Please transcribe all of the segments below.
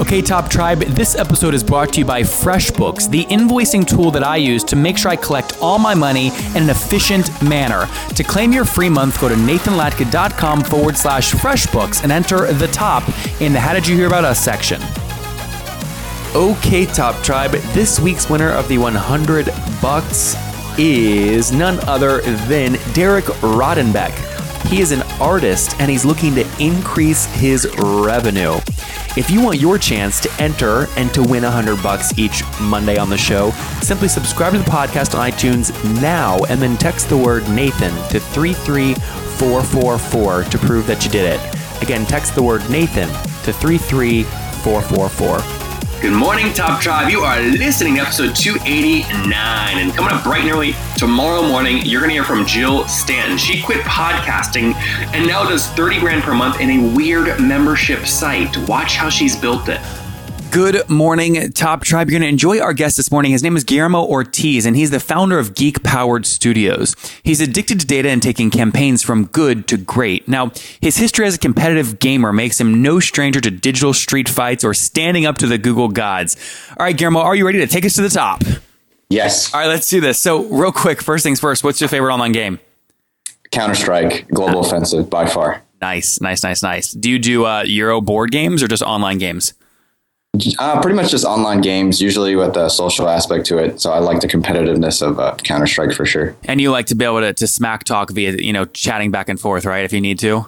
Okay, Top Tribe, this episode is brought to you by FreshBooks, the invoicing tool that I use to make sure I collect all my money in an efficient manner. To claim your free month, go to nathanlatka.com forward slash FreshBooks and enter the top in the How Did You Hear About Us section. Okay, Top Tribe, this week's winner of the 100 bucks is none other than Derek Rodenbeck. He is an artist and he's looking to increase his revenue. If you want your chance to enter and to win 100 bucks each Monday on the show, simply subscribe to the podcast on iTunes now and then text the word Nathan to 33444 to prove that you did it. Again, text the word Nathan to 33444. Good morning, Top Tribe. You are listening to episode 289. And coming up bright and early tomorrow morning, you're going to hear from Jill Stanton. She quit podcasting and now does 30 grand per month in a weird membership site. Watch how she's built it. Good morning, Top Tribe. You're going to enjoy our guest this morning. His name is Guillermo Ortiz, and he's the founder of Geek Powered Studios. He's addicted to data and taking campaigns from good to great. Now, his history as a competitive gamer makes him no stranger to digital street fights or standing up to the Google gods. All right, Guillermo, are you ready to take us to the top? Yes. All right, let's do this. So, real quick, first things first, what's your favorite online game? Counter Strike, Global Offensive, by far. Nice, nice, nice, nice. Do you do uh, Euro board games or just online games? Uh, pretty much just online games, usually with a social aspect to it. So I like the competitiveness of uh, Counter Strike for sure. And you like to be able to, to smack talk via, you know, chatting back and forth, right? If you need to.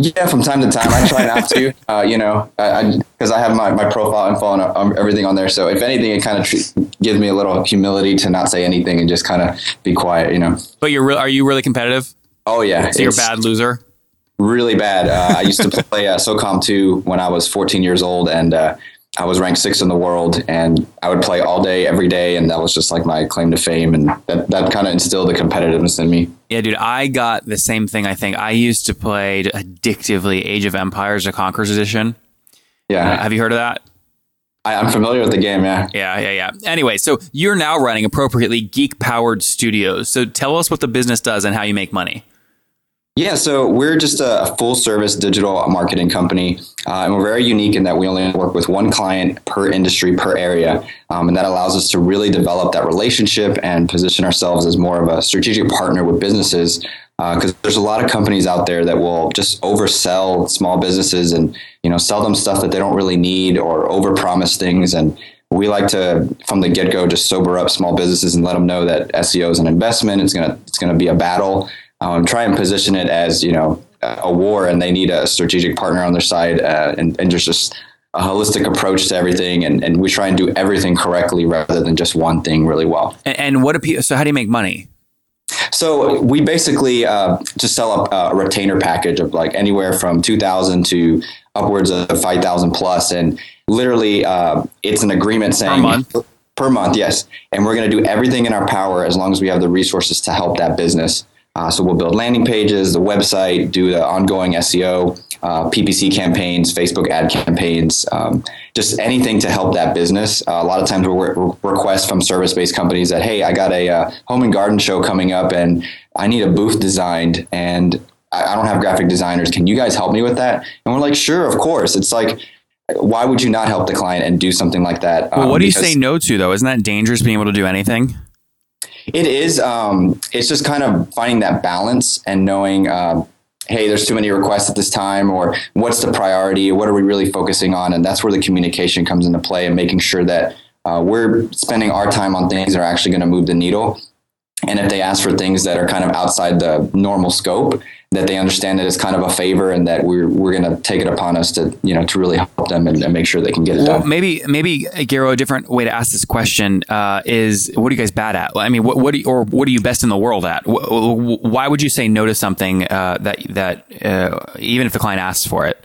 Yeah, from time to time, I try not to, uh, you know, because I, I, have my, my profile info and um, everything on there. So if anything, it kind of tr- gives me a little humility to not say anything and just kind of be quiet, you know. But you're re- are you really competitive? Oh yeah, so you're a bad loser. Really bad. Uh, I used to play uh, SOCOM 2 when I was 14 years old, and uh, I was ranked sixth in the world, and I would play all day, every day, and that was just like my claim to fame, and that, that kind of instilled the competitiveness in me. Yeah, dude, I got the same thing. I think I used to play addictively Age of Empires: The Conqueror's Edition. Yeah, uh, have you heard of that? I, I'm familiar with the game. Yeah, yeah, yeah, yeah. Anyway, so you're now running appropriately geek powered studios. So tell us what the business does and how you make money. Yeah, so we're just a full service digital marketing company, uh, and we're very unique in that we only work with one client per industry, per area. Um, and that allows us to really develop that relationship and position ourselves as more of a strategic partner with businesses. Because uh, there's a lot of companies out there that will just oversell small businesses and you know sell them stuff that they don't really need or overpromise things and we like to from the get-go just sober up small businesses and let them know that SEO is an investment. It's gonna it's gonna be a battle, um, try and position it as you know a war and they need a strategic partner on their side uh, and, and just, just a holistic approach to everything and, and we try and do everything correctly rather than just one thing really well. And, and what do people so how do you make money? So we basically uh, just sell a, a, retainer package of like anywhere from 2000 to upwards of 5000 plus and literally uh, it's an agreement saying per month? Per month yes. And we're going to do everything in our power as long as we have the resources to help that business uh, so we'll build landing pages, the website, do the ongoing SEO, uh, PPC campaigns, Facebook ad campaigns, um, just anything to help that business. Uh, a lot of times we re- request from service-based companies that, hey, I got a uh, home and garden show coming up, and I need a booth designed, and I, I don't have graphic designers. Can you guys help me with that? And we're like, sure, of course. It's like why would you not help the client and do something like that? Well, um, what do you say no to though? Isn't that dangerous being able to do anything? It is. Um, it's just kind of finding that balance and knowing, uh, hey, there's too many requests at this time, or what's the priority? What are we really focusing on? And that's where the communication comes into play and making sure that uh, we're spending our time on things that are actually going to move the needle. And if they ask for things that are kind of outside the normal scope, that they understand that it's kind of a favor and that we're we're going to take it upon us to you know to really help them and, and make sure they can get it well, done. Maybe maybe Garo, a different way to ask this question uh, is what are you guys bad at? I mean, what what you, or what are you best in the world at? Why would you say no to something uh, that that uh, even if the client asks for it?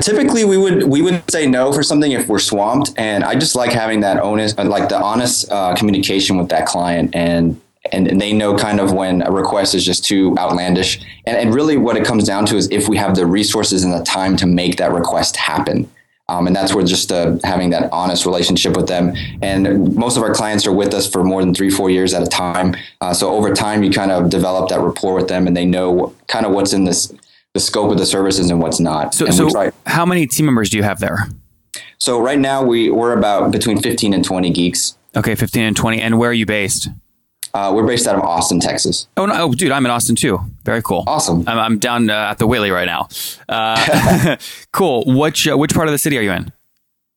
typically we would we would say no for something if we're swamped and i just like having that honest like the honest uh, communication with that client and and, and they know kind of when a request is just too outlandish and, and really what it comes down to is if we have the resources and the time to make that request happen um, and that's where just uh, having that honest relationship with them. And most of our clients are with us for more than three, four years at a time. Uh, so over time, you kind of develop that rapport with them, and they know kind of what's in this the scope of the services and what's not. So, so try- how many team members do you have there? so right now we we're about between 15 and 20 geeks. Okay, 15 and 20. And where are you based? Uh, we're based out of Austin, Texas. Oh, no. Oh, dude, I'm in Austin too. Very cool. Awesome. I'm, I'm down uh, at the Whitley right now. Uh, cool. Which, uh, which part of the city are you in?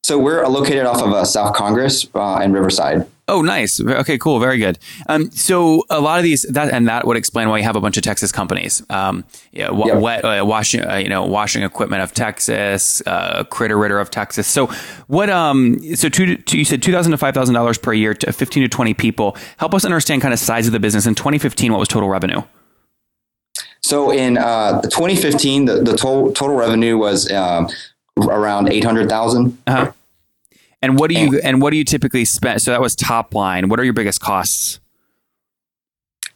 So we're located off of uh, South Congress uh, and Riverside. Oh, nice. Okay, cool. Very good. Um, so a lot of these that and that would explain why you have a bunch of Texas companies. Um, yeah, Yeah. wet uh, washing, uh, you know, washing equipment of Texas, uh, Critter Ritter of Texas. So what? Um, so two, two, you said two thousand to five thousand dollars per year to fifteen to twenty people. Help us understand kind of size of the business in 2015. What was total revenue? So in uh, 2015, the, the total total revenue was um, around 800,000. Uh-huh. And what do you and what do you typically spend? So that was top line. What are your biggest costs?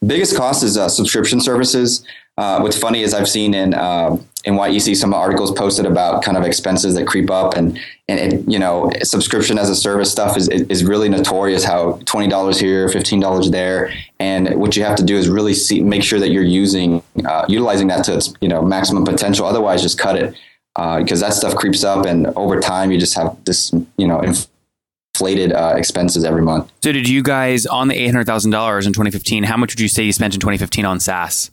Biggest cost is uh, subscription services. Uh, what's funny is I've seen in uh, in YEC some articles posted about kind of expenses that creep up, and and it, you know subscription as a service stuff is is really notorious. How twenty dollars here, fifteen dollars there, and what you have to do is really see make sure that you're using uh, utilizing that to its you know maximum potential. Otherwise, just cut it because that stuff creeps up, and over time you just have this you know inflated uh, expenses every month. So did you guys on the eight hundred thousand dollars in 2015? How much would you say you spent in 2015 on SaaS?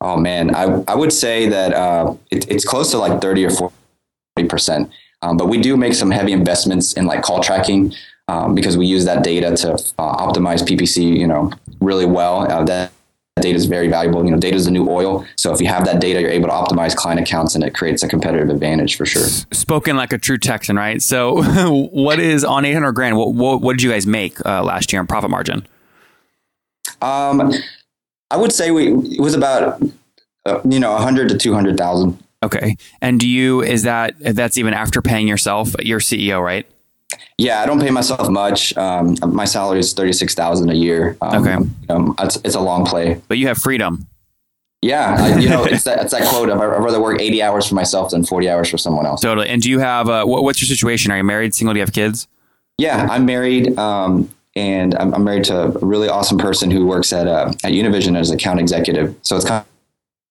Oh man, I, I would say that uh, it, it's close to like 30 or 40 percent. Um, but we do make some heavy investments in like call tracking um, because we use that data to uh, optimize PPC, you know, really well. Uh, that data is very valuable. You know, data is the new oil. So if you have that data, you're able to optimize client accounts, and it creates a competitive advantage for sure. Spoken like a true Texan, right? So what is on 800 grand? What, what, what did you guys make uh, last year in profit margin? Um, I would say we it was about uh, you know 100 to 200 thousand. Okay. And do you, is that, that's even after paying yourself, your CEO, right? Yeah, I don't pay myself much. Um, my salary is thirty six thousand a year. Um, Okay. um, it's, it's a long play. But you have freedom. Yeah, I, you know, it's that, it's that quote of I'd rather work eighty hours for myself than forty hours for someone else. Totally. And do you have, uh, what, what's your situation? Are you married, single? Do you have kids? Yeah, I'm married, um, and I'm, I'm married to a really awesome person who works at uh, at Univision as an account executive. So it's kind of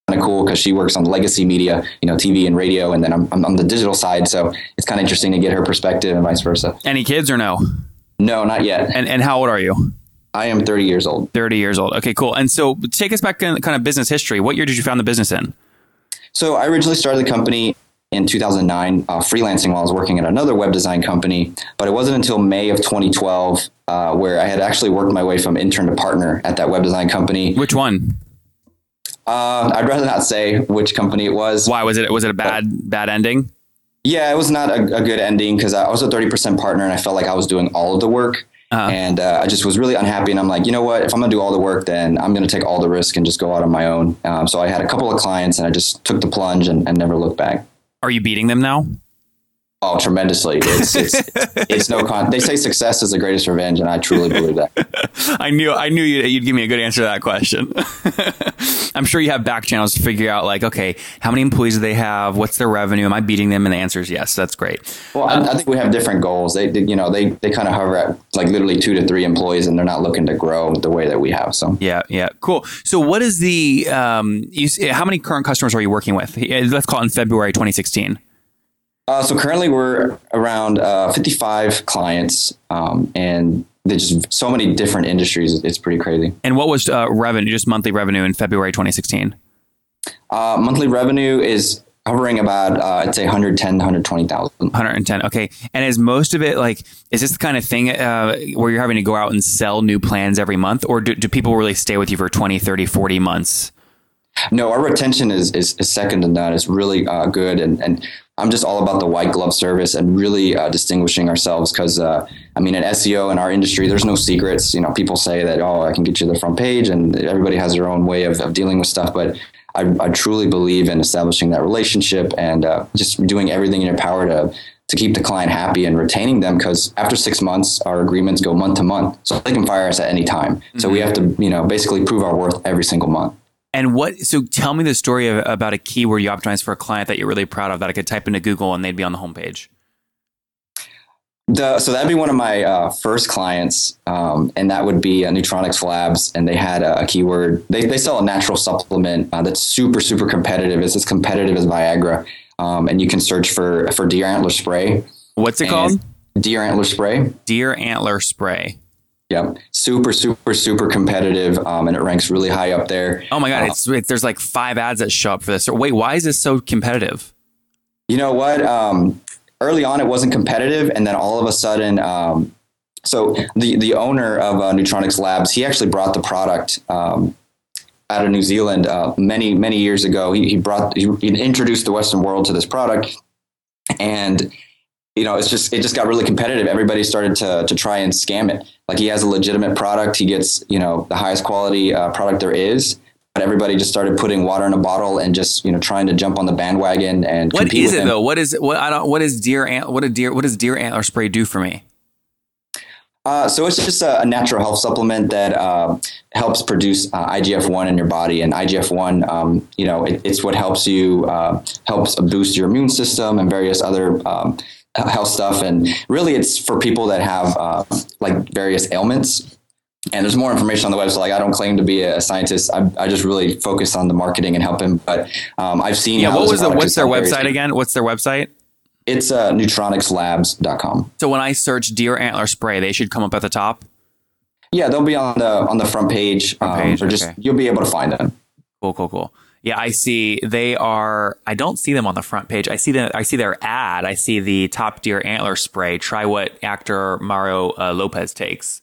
kind of cool because she works on legacy media, you know, TV and radio, and then I'm, I'm on the digital side. So it's kind of interesting to get her perspective and vice versa. Any kids or no? No, not yet. And, and how old are you? I am 30 years old. 30 years old. Okay, cool. And so take us back in kind of business history. What year did you found the business in? So I originally started the company in 2009, uh, freelancing while I was working at another web design company. But it wasn't until May of 2012 uh, where I had actually worked my way from intern to partner at that web design company. Which one? Uh, I'd rather not say which company it was. Why was it? Was it a bad bad ending? Yeah, it was not a, a good ending because I was a 30% partner and I felt like I was doing all of the work. Uh-huh. And uh, I just was really unhappy. And I'm like, you know what? If I'm going to do all the work, then I'm going to take all the risk and just go out on my own. Um, so I had a couple of clients and I just took the plunge and, and never looked back. Are you beating them now? Oh, tremendously. It's, it's, it's no con. They say success is the greatest revenge. And I truly believe that. I knew I knew you'd, you'd give me a good answer to that question. I'm sure you have back channels to figure out like, okay, how many employees do they have? What's their revenue? Am I beating them? And the answer is yes. That's great. Well, I, I think we have different goals. They, you know, they, they kind of hover at like literally two to three employees and they're not looking to grow the way that we have. So Yeah, yeah, cool. So, what is the um? You, how many current customers are you working with? Let's call it in February 2016. Uh, so currently we're around uh, 55 clients, um, and there's just so many different industries. It's pretty crazy. And what was uh, revenue, just monthly revenue in February 2016? Uh, monthly revenue is hovering about, uh, I'd say 110, 120,000. 110. Okay. And is most of it like, is this the kind of thing uh, where you're having to go out and sell new plans every month? Or do, do people really stay with you for 20, 30, 40 months? No, our retention is, is, is second to none. It's really uh, good. And, and I'm just all about the white glove service and really uh, distinguishing ourselves because, uh, I mean, in SEO in our industry, there's no secrets. You know, people say that, oh, I can get you the front page and everybody has their own way of, of dealing with stuff. But I, I truly believe in establishing that relationship and uh, just doing everything in your power to to keep the client happy and retaining them because after six months our agreements go month to month so they can fire us at any time mm-hmm. so we have to you know basically prove our worth every single month and what so tell me the story of, about a keyword you optimized for a client that you're really proud of that i could type into google and they'd be on the homepage the, so that'd be one of my uh, first clients, um, and that would be uh, Nutronics Labs, and they had a, a keyword. They, they sell a natural supplement uh, that's super super competitive. It's as competitive as Viagra, um, and you can search for for deer antler spray. What's it called? Deer antler spray. Deer antler spray. Yep, super super super competitive, um, and it ranks really high up there. Oh my god, uh, it's, it's, there's like five ads that show up for this. Wait, why is this so competitive? You know what? Um, early on it wasn't competitive, and then all of a sudden, um, so the the owner of uh, Nutronics Labs, he actually brought the product um, out of New Zealand uh, many many years ago. He, he brought he, he introduced the Western world to this product, and you know it's just it just got really competitive. Everybody started to to try and scam it. Like he has a legitimate product. He gets you know the highest quality uh, product there is, but everybody just started putting water in a bottle and just you know trying to jump on the bandwagon and what is it him. though what is what i don't what is deer ant what a deer what does deer antler spray do for me uh, so it's just a, a, natural health supplement that uh, helps produce uh, IGF-1 in your body, and IGF-1, um, you know, it, it's what helps you uh, helps boost your immune system and various other um, health stuff. And really, it's for people that have uh, like various ailments and there's more information on the website. Like I don't claim to be a scientist. I, I just really focus on the marketing and helping. But um, I've seen. Yeah. What was the, what's their website again? What's their website? It's uh, nutronicslabs.com. So when I search deer antler spray, they should come up at the top. Yeah, they'll be on the on the front page. Front page um, or just okay. you'll be able to find them. Cool, cool, cool. Yeah, I see. They are. I don't see them on the front page. I see them. I see their ad. I see the top deer antler spray. Try what actor Mario uh, Lopez takes.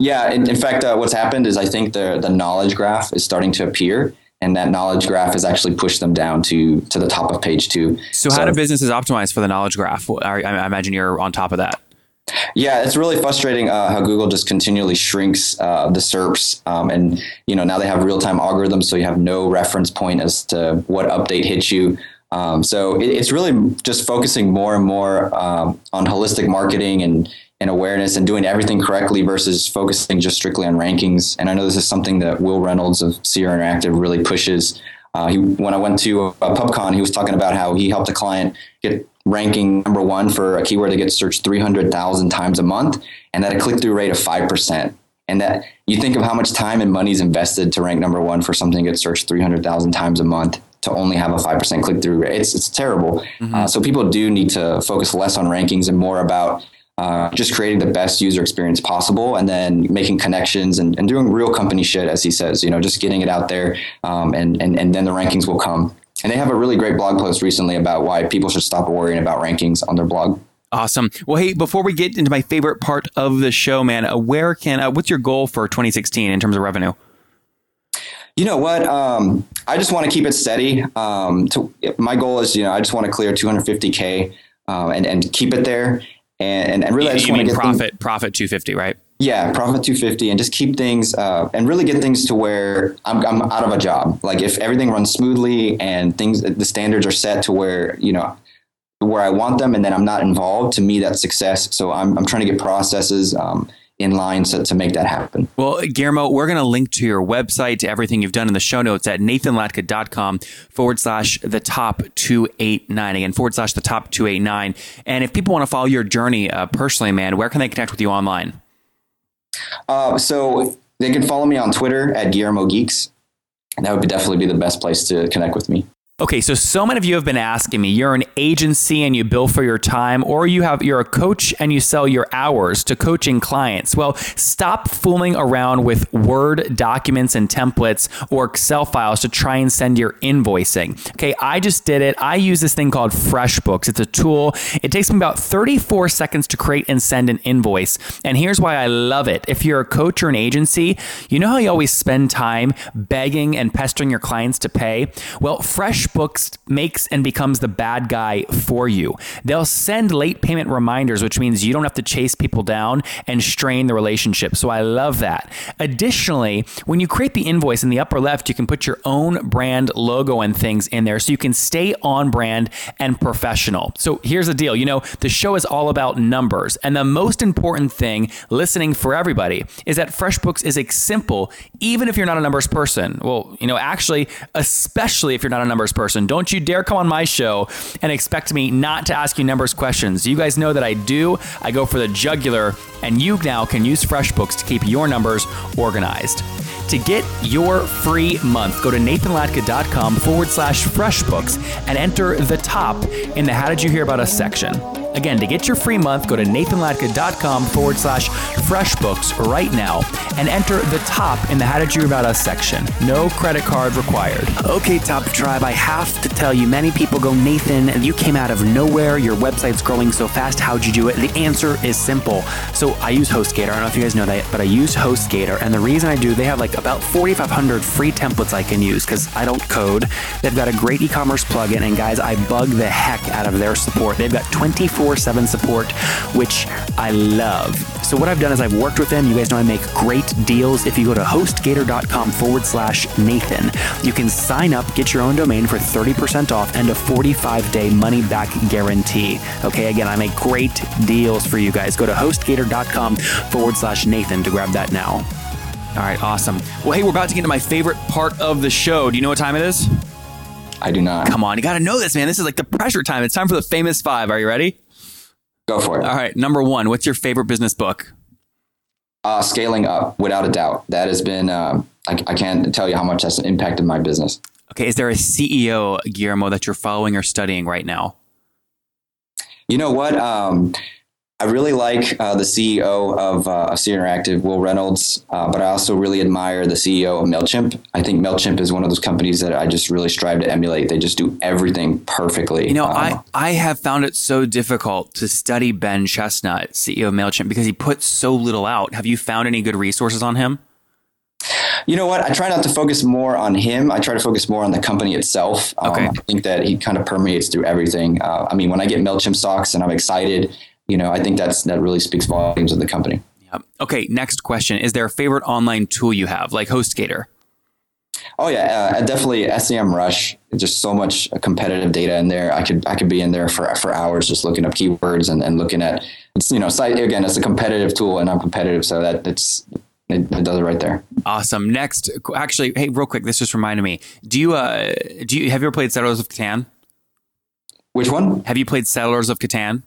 Yeah, in, in fact, uh, what's happened is I think the the knowledge graph is starting to appear, and that knowledge graph has actually pushed them down to to the top of page two. So, so how do businesses optimize for the knowledge graph? I, I imagine you're on top of that. Yeah, it's really frustrating uh, how Google just continually shrinks uh, the SERPs, um, and you know now they have real time algorithms, so you have no reference point as to what update hits you. Um, so it, it's really just focusing more and more um, on holistic marketing and and awareness and doing everything correctly versus focusing just strictly on rankings. And I know this is something that Wil Reynolds of Seer Interactive really pushes. Uh, he, when I went to a PubCon, he was talking about how he helped a client get ranking number one for a keyword that gets searched 300,000 times a month and that a click through rate of 5%. And that you think of how much time and money is invested to rank number one for something that gets searched 300,000 times a month to only have a 5% click through rate. It's, it's terrible. Mm-hmm. Uh, so people do need to focus less on rankings and more about uh, just creating the best user experience possible and then making connections and, and doing real company shit, as he says, you know, just getting it out there um, and, and, and then the rankings will come. And they have a really great blog post recently about why people should stop worrying about rankings on their blog. Awesome. Well, hey, before we get into my favorite part of the show, man, uh, where can, uh, what's your goal for 2016 in terms of revenue? You know what? Um, I just want to keep it steady. Um, to, my goal is, you know, I just want to clear 250K uh, and, and keep it there and and, really you, I just want to get profit things, profit 250 right? Yeah profit 250 and just keep things uh, and really get things to where I'm, I'm out of a job. Like if everything runs smoothly and things the standards are set to where you know where I want them and then I'm not involved to me that's success. So I'm, I'm trying to get processes um, in line to, to make that happen. Well, Guillermo, we're going to link to your website, to everything you've done in the show notes at nathanlatka.com forward slash the top 289. Again, forward slash the top 289. And if people want to follow your journey uh, personally, man, where can they connect with you online? Uh, so they can follow me on Twitter at Guillermo Geeks. That would definitely be the best place to connect with me. Okay, so so many of you have been asking me, you're an agency and you bill for your time or you have you're a coach and you sell your hours to coaching clients. Well, stop fooling around with Word documents and templates or Excel files to try and send your invoicing. Okay, I just did it. I use this thing called FreshBooks. It's a tool. It takes me about 34 seconds to create and send an invoice. And here's why I love it. If you're a coach or an agency, you know how you always spend time begging and pestering your clients to pay? Well, Fresh FreshBooks makes and becomes the bad guy for you. They'll send late payment reminders, which means you don't have to chase people down and strain the relationship. So I love that. Additionally, when you create the invoice in the upper left, you can put your own brand logo and things in there so you can stay on brand and professional. So here's the deal you know, the show is all about numbers. And the most important thing listening for everybody is that FreshBooks is a simple, even if you're not a numbers person. Well, you know, actually, especially if you're not a numbers person, don't you dare come on my show and expect me not to ask you numbers questions. You guys know that I do. I go for the jugular, and you now can use FreshBooks to keep your numbers organized. To get your free month, go to nathanlatka.com forward slash freshbooks and enter the top in the How Did You Hear About Us section. Again, to get your free month, go to nathanlatka.com forward slash freshbooks right now and enter the top in the How Did You About Us section. No credit card required. Okay, Top Tribe, I have to tell you, many people go, Nathan, you came out of nowhere. Your website's growing so fast. How'd you do it? The answer is simple. So I use HostGator. I don't know if you guys know that, but I use HostGator. And the reason I do, they have like about 4,500 free templates I can use because I don't code. They've got a great e commerce plugin. And guys, I bug the heck out of their support. They've got 24 7 support, which I love. So what I've done is I've worked with them. You guys know I make great deals. If you go to hostgator.com forward slash Nathan, you can sign up, get your own domain for 30% off and a 45 day money back guarantee. Okay, again, I make great deals for you guys. Go to hostgator.com forward slash Nathan to grab that now. All right, awesome. Well, hey, we're about to get into my favorite part of the show. Do you know what time it is? I do not. Come on, you got to know this, man. This is like the pressure time. It's time for the famous five. Are you ready? Go for it. All right, number one, what's your favorite business book? Uh, scaling up, without a doubt. That has been, um, I, I can't tell you how much that's impacted my business. Okay, is there a CEO, Guillermo, that you're following or studying right now? You know what? Um, I really like uh, the CEO of uh, Seer Interactive, Wil Reynolds, uh, but I also really admire the CEO of MailChimp. I think MailChimp is one of those companies that I just really strive to emulate. They just do everything perfectly. You know, Um, I, I have found it so difficult to study Ben Chestnut, CEO of MailChimp, because he puts so little out. Have you found any good resources on him? You know what? I try not to focus more on him. I try to focus more on the company itself. Um, Okay. I think that he kind of permeates through everything. Uh, I mean, when I get MailChimp stocks and I'm excited, you know, I think that's that really speaks volumes of the company. Yep. Okay, next question. Is there a favorite online tool you have, like HostGator? Oh yeah, uh, definitely SEMrush. Just so much competitive data in there. I could I could be in there for for hours just looking up keywords and, and looking at it's you know site again. It's a competitive tool and I'm competitive, so that it's it, it does it right there. Awesome. Next, actually, hey, real quick, this just reminded me. Do you uh do you have you ever played Settlers of Catan? Which one? Have you played Settlers of Catan?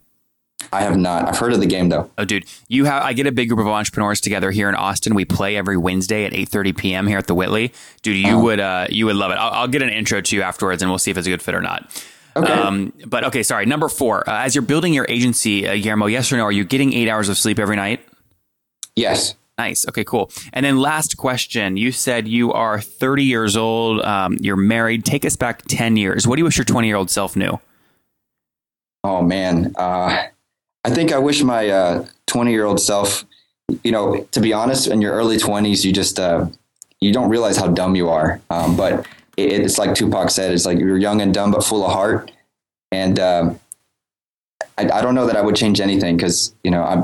I have not. I've heard of the game though. Oh, dude, you have. I get a big group of entrepreneurs together here in Austin. We play every Wednesday at eight thirty p.m. here at the Whitley. Dude, you would uh, you would love it. I'll, I'll get an intro to you afterwards, and we'll see if it's a good fit or not. Okay. Um, but okay, sorry. Number four. Uh, as you're building your agency, uh, Guillermo, yes or no? Are you getting eight hours of sleep every night? Yes. Nice. Okay, cool. And then last question. You said you are 30 years old. Um, you're married. Take us back 10 years. What do you wish your 20 year old self knew? Oh man, uh, I think I wish my twenty year old self. You know, to be honest, in your early twenties, you just uh, you don't realize how dumb you are. Um, but it, it's like Tupac said, it's like you're young and dumb but full of heart. And um, I, I don't know that I would change anything because you know I'm.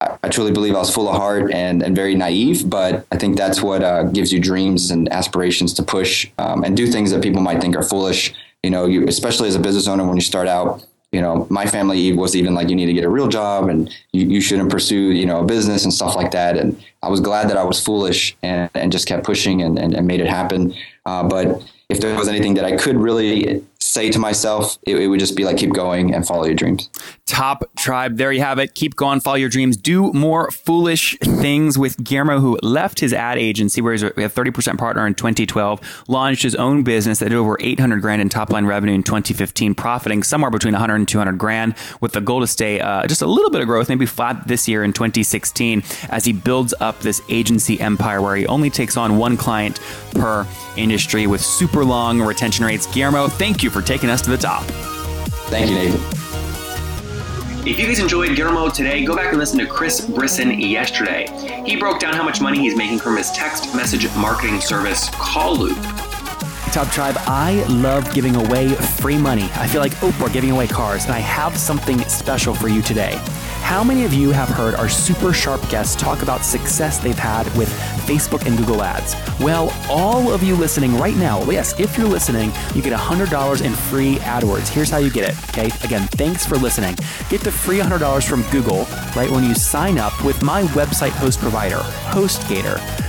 I I truly believe I was full of heart and, and very naive, but I think that's what uh, gives you dreams and aspirations to push um, and do things that people might think are foolish. You know, you especially as a business owner when you start out. You know, my family was even like, you need to get a real job and you, you shouldn't pursue, you know, a business and stuff like that. And I was glad that I was foolish and, and just kept pushing and, and, and made it happen. Uh, but if there was anything that I could really say to myself, it, it would just be like, keep going and follow your dreams. Top tribe. There you have it. Keep going, follow your dreams. Do more foolish things with Guillermo, who left his ad agency, where he's a 30% partner in 2012, launched his own business that did over 800 grand in top line revenue in 2015, profiting somewhere between 100 and 200 grand, with the goal to stay uh, just a little bit of growth, maybe flat this year in 2016, as he builds up this agency empire where he only takes on one client per industry with super long retention rates. Guillermo, thank you for taking us to the top. Thank you, Nathan. If you guys enjoyed Guillermo today, go back and listen to Chris Brisson yesterday. He broke down how much money he's making from his text message marketing service, Call Loop. Top Tribe, I love giving away free money. I feel like, we're giving away cars, and I have something special for you today. How many of you have heard our super sharp guests talk about success they've had with Facebook and Google Ads? Well, all of you listening right now, yes, if you're listening, you get $100 in free AdWords. Here's how you get it, okay? Again, thanks for listening. Get the free $100 from Google right when you sign up with my website host provider, HostGator.